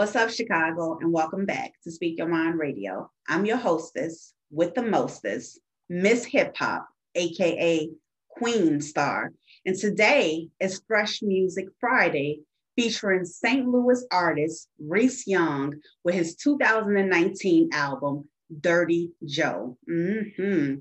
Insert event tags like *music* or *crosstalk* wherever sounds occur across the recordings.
What's up, Chicago, and welcome back to Speak Your Mind Radio. I'm your hostess with the mostest, Miss Hip Hop, aka Queen Star. And today is Fresh Music Friday, featuring St. Louis artist Reace Yung with his 2019 album, Derrty Joe. Mm-hmm.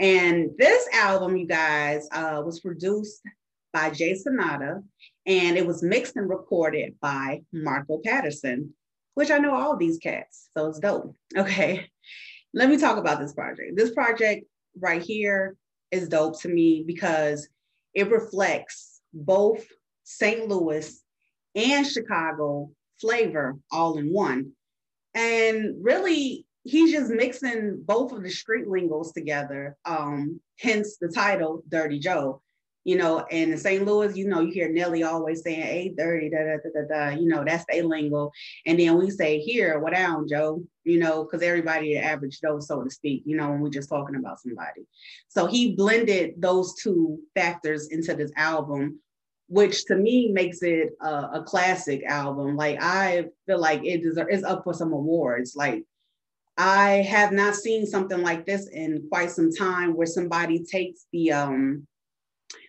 And this album, you guys, uh, was produced by Jay Sonata and it was mixed and recorded by Marco Patterson, which I know all these cats, so it's dope. *laughs* Okay, let me talk about this project. This project right here is dope to me because it reflects both St. Louis and Chicago flavor all in one. And really, he's just mixing both of the street lingos together, um, hence the title Derrty Joe you know, and in St. Louis, you know, you hear Nelly always saying 830, da, da, da, da, you know, that's the lingo. And then we say here, what down, Joe, you know, because everybody the average Joe, so to speak, you know, when we're just talking about somebody. So he blended those two factors into this album, which to me makes it a, a classic album. Like I feel like it is it's up for some awards. Like I have not seen something like this in quite some time where somebody takes the um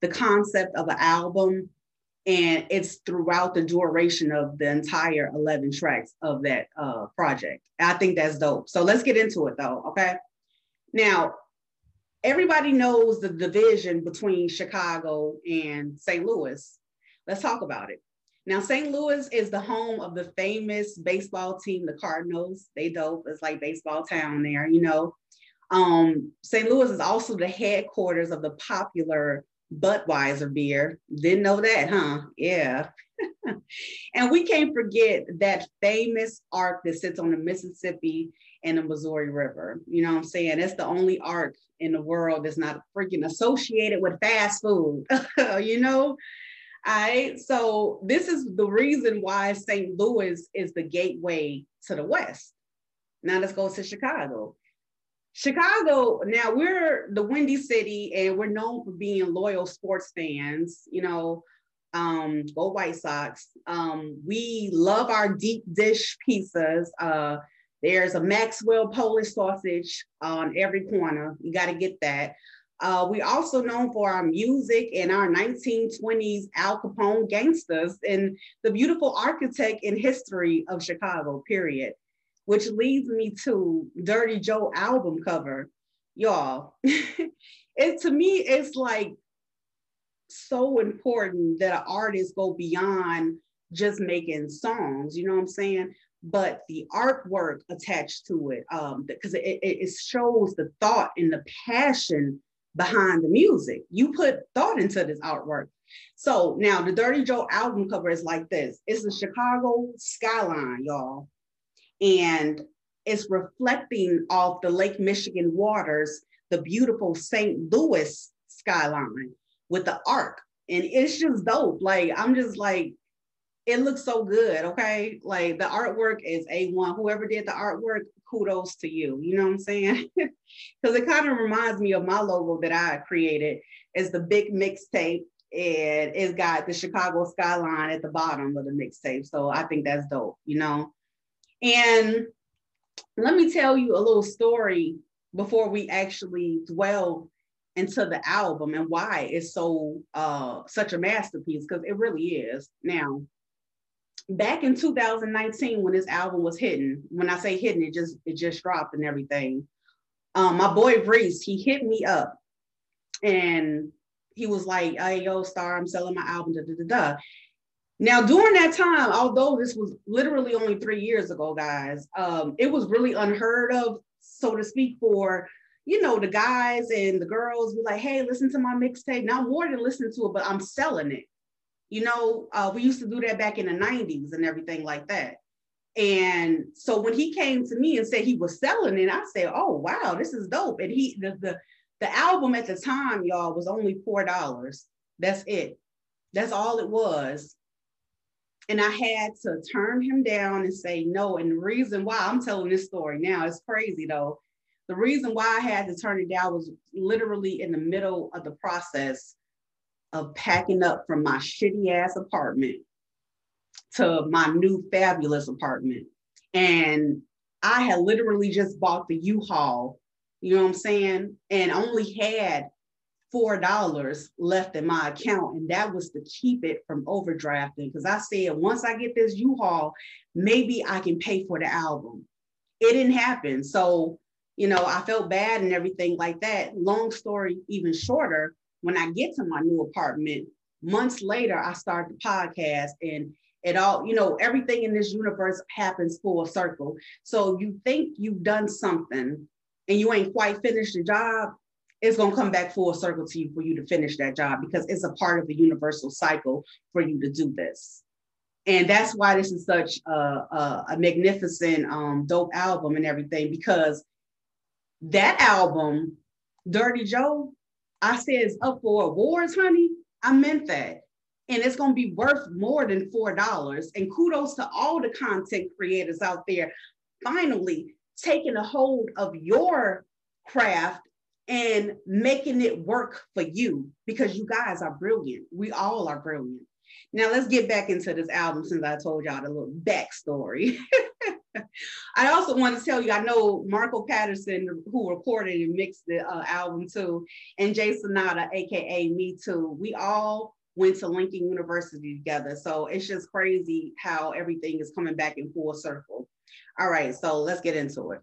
the concept of an album and it's throughout the duration of the entire 11 tracks of that uh, project. I think that's dope. So let's get into it though, okay? Now, everybody knows the division between Chicago and St. Louis. Let's talk about it. Now, St. Louis is the home of the famous baseball team, the Cardinals. They dope. It's like baseball town there, you know. Um, St. Louis is also the headquarters of the popular Budweiser beer. Didn't know that, huh? Yeah. *laughs* and we can't forget that famous arc that sits on the Mississippi and the Missouri River. You know what I'm saying? It's the only arc in the world that's not freaking associated with fast food, *laughs* you know? All right. So this is the reason why St. Louis is the gateway to the West. Now let's go to Chicago. Chicago, now we're the Windy City and we're known for being loyal sports fans, you know, um, go White Sox. Um, we love our deep dish pizzas. Uh, there's a Maxwell Polish sausage on every corner. You got to get that. Uh, we also known for our music and our 1920s Al Capone gangsters and the beautiful architect and history of Chicago, period which leads me to Derrty Joe album cover. Y'all, *laughs* it to me, it's like so important that an artist go beyond just making songs, you know what I'm saying? But the artwork attached to it, um, because it, it, it shows the thought and the passion behind the music. You put thought into this artwork. So now the Derrty Joe album cover is like this. It's the Chicago skyline, y'all and it's reflecting off the Lake Michigan waters, the beautiful St. Louis skyline with the arc. And it's just dope. Like, I'm just like, it looks so good. Okay. Like, the artwork is A1. Whoever did the artwork, kudos to you. You know what I'm saying? *laughs* Because it kind of reminds me of my logo that I created. It's the big mixtape and it's got the Chicago skyline at the bottom of the mixtape. So I think that's dope, you know. And let me tell you a little story before we actually dwell into the album and why it's so uh such a masterpiece because it really is now back in 2019 when this album was hitting when i say hitting it just it just dropped and everything um my boy Reace he hit me up and he was like hey yo star i'm selling my album da, da, da, da. Now, during that time, although this was literally only three years ago, guys, um, it was really unheard of, so to speak, for you know the guys and the girls be like, "Hey, listen to my mixtape." Not more than listen to it, but I'm selling it. You know, uh, we used to do that back in the 90s and everything like that. And so when he came to me and said he was selling it, I said, "Oh wow, this is dope." And he the the, the album at the time, y'all, was only four dollars. That's it. That's all it was. And I had to turn him down and say no. And the reason why I'm telling this story now is crazy though. The reason why I had to turn it down was literally in the middle of the process of packing up from my shitty ass apartment to my new fabulous apartment. And I had literally just bought the U-Haul, you know what I'm saying? And only had four dollars left in my account, and that was to keep it from overdrafting. Because I said once I get this U-Haul, maybe I can pay for the album. It didn't happen. So, you know, I felt bad and everything like that. Long story, even shorter, when I get to my new apartment, months later, I start the podcast and it all, you know, everything in this universe happens full circle. So you think you've done something and you ain't quite finished the job, it's going to come back full circle to you for you to finish that job because it's a part of the universal cycle for you to do this. And that's why this is such a, a, a magnificent, um, dope album and everything because that album, Derrty Joe, I said it's up for awards, honey. I meant that. And it's going to be worth more than $4. And kudos to all the content creators out there finally taking a hold of your craft and making it work for you because you guys are brilliant. We all are brilliant. Now let's get back into this album since I told y'all the little backstory. *laughs* I also want to tell you, I know Marco Patterson, who recorded and mixed the uh, album too, and Jay Sonata, aka Me Too. We all went to Lincoln University together. So it's just crazy how everything is coming back in full circle. All right, so let's get into it.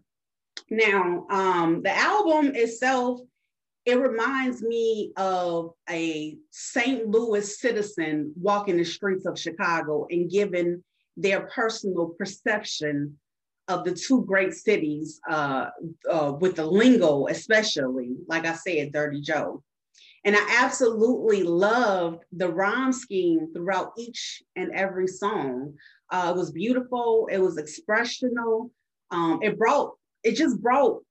Now, um, the album itself, it reminds me of a St. Louis citizen walking the streets of Chicago and giving their personal perception of the two great cities uh, uh, with the lingo, especially, like I said, Derrty Joe. And I absolutely loved the rhyme scheme throughout each and every song. Uh, it was beautiful, it was expressional. Um, it brought, it just brought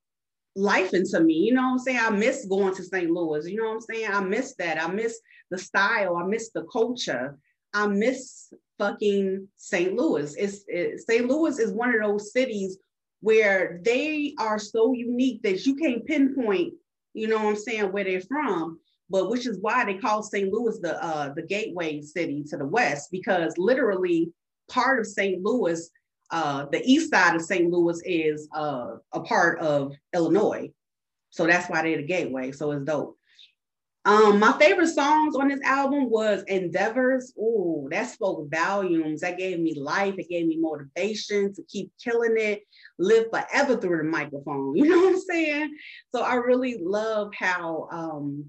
life into me. You know what I'm saying? I miss going to St. Louis. You know what I'm saying? I miss that. I miss the style. I miss the culture. I miss fucking St. Louis. It's it, St. Louis is one of those cities where they are so unique that you can't pinpoint, you know what I'm saying, where they're from. But which is why they call St. Louis the uh, the gateway city to the west, because literally part of St. Louis, uh, the east side of St. Louis is uh, a part of Illinois. So that's why they're the gateway. So it's dope. Um, my favorite songs on this album was Endeavors. Ooh, that spoke volumes. That gave me life. It gave me motivation to keep killing it, live forever through the microphone. *laughs* You know what I'm saying? So I really love how um,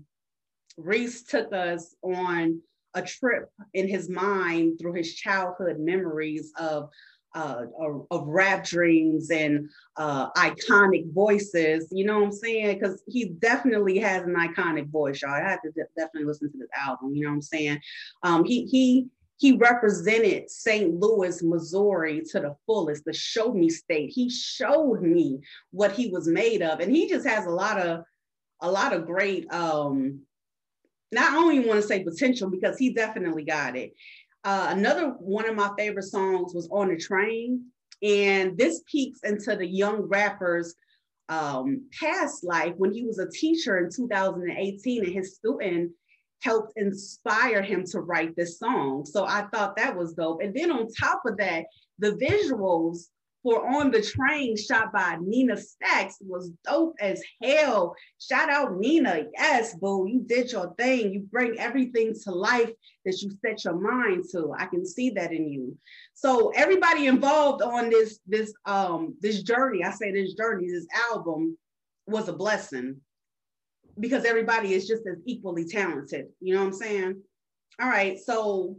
Reace took us on a trip in his mind through his childhood memories of uh, of, rap dreams and uh, iconic voices. You know what I'm saying? Because he definitely has an iconic voice, y'all. I had to de- definitely listen to this album. You know what I'm saying? Um, he he he represented St. Louis, Missouri to the fullest, the show me state. He showed me what he was made of, and he just has a lot of a lot of great. Um, not only want to say potential because he definitely got it. Uh, another one of my favorite songs was On the Train. And this peeks into the young rapper's um, past life when he was a teacher in 2018 and his student helped inspire him to write this song. So I thought that was dope. And then on top of that, the visuals for On the Train, shot by Nina Stacks, was dope as hell. Shout out Nina. Yes, boo, you did your thing. You bring everything to life that you set your mind to. I can see that in you. So everybody involved on this this um this journey, I say this journey, this album was a blessing because everybody is just as equally talented. You know what I'm saying? All right, so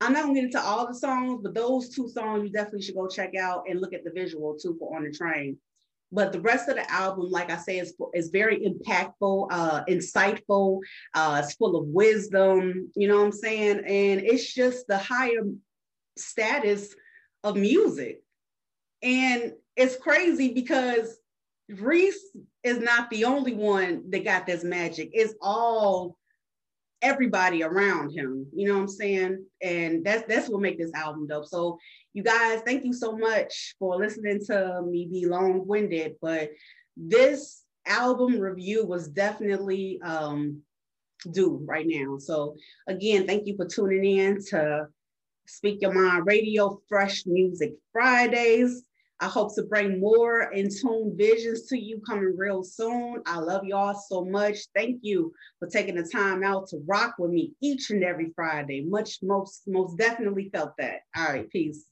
I'm not gonna get into all the songs, but those two songs you definitely should go check out and look at the visual too for On the Train. but the rest of the album, like I say, is, is very impactful, uh, insightful. Uh, it's full of wisdom. You know what I'm saying? And it's just the higher status of music. And it's crazy because Reace is not the only one that got this magic. It's all everybody around him. You know what I'm saying? And that's that's what make this album dope. So you guys, thank you so much for listening to me be long-winded, but this album review was definitely um due right now. So again, thank you for tuning in to Speak Your Mind Radio Fresh Music Fridays. I hope to bring more in tune visions to you coming real soon. I love y'all so much. Thank you for taking the time out to rock with me each and every Friday. Much, most, most definitely felt that. All right, peace.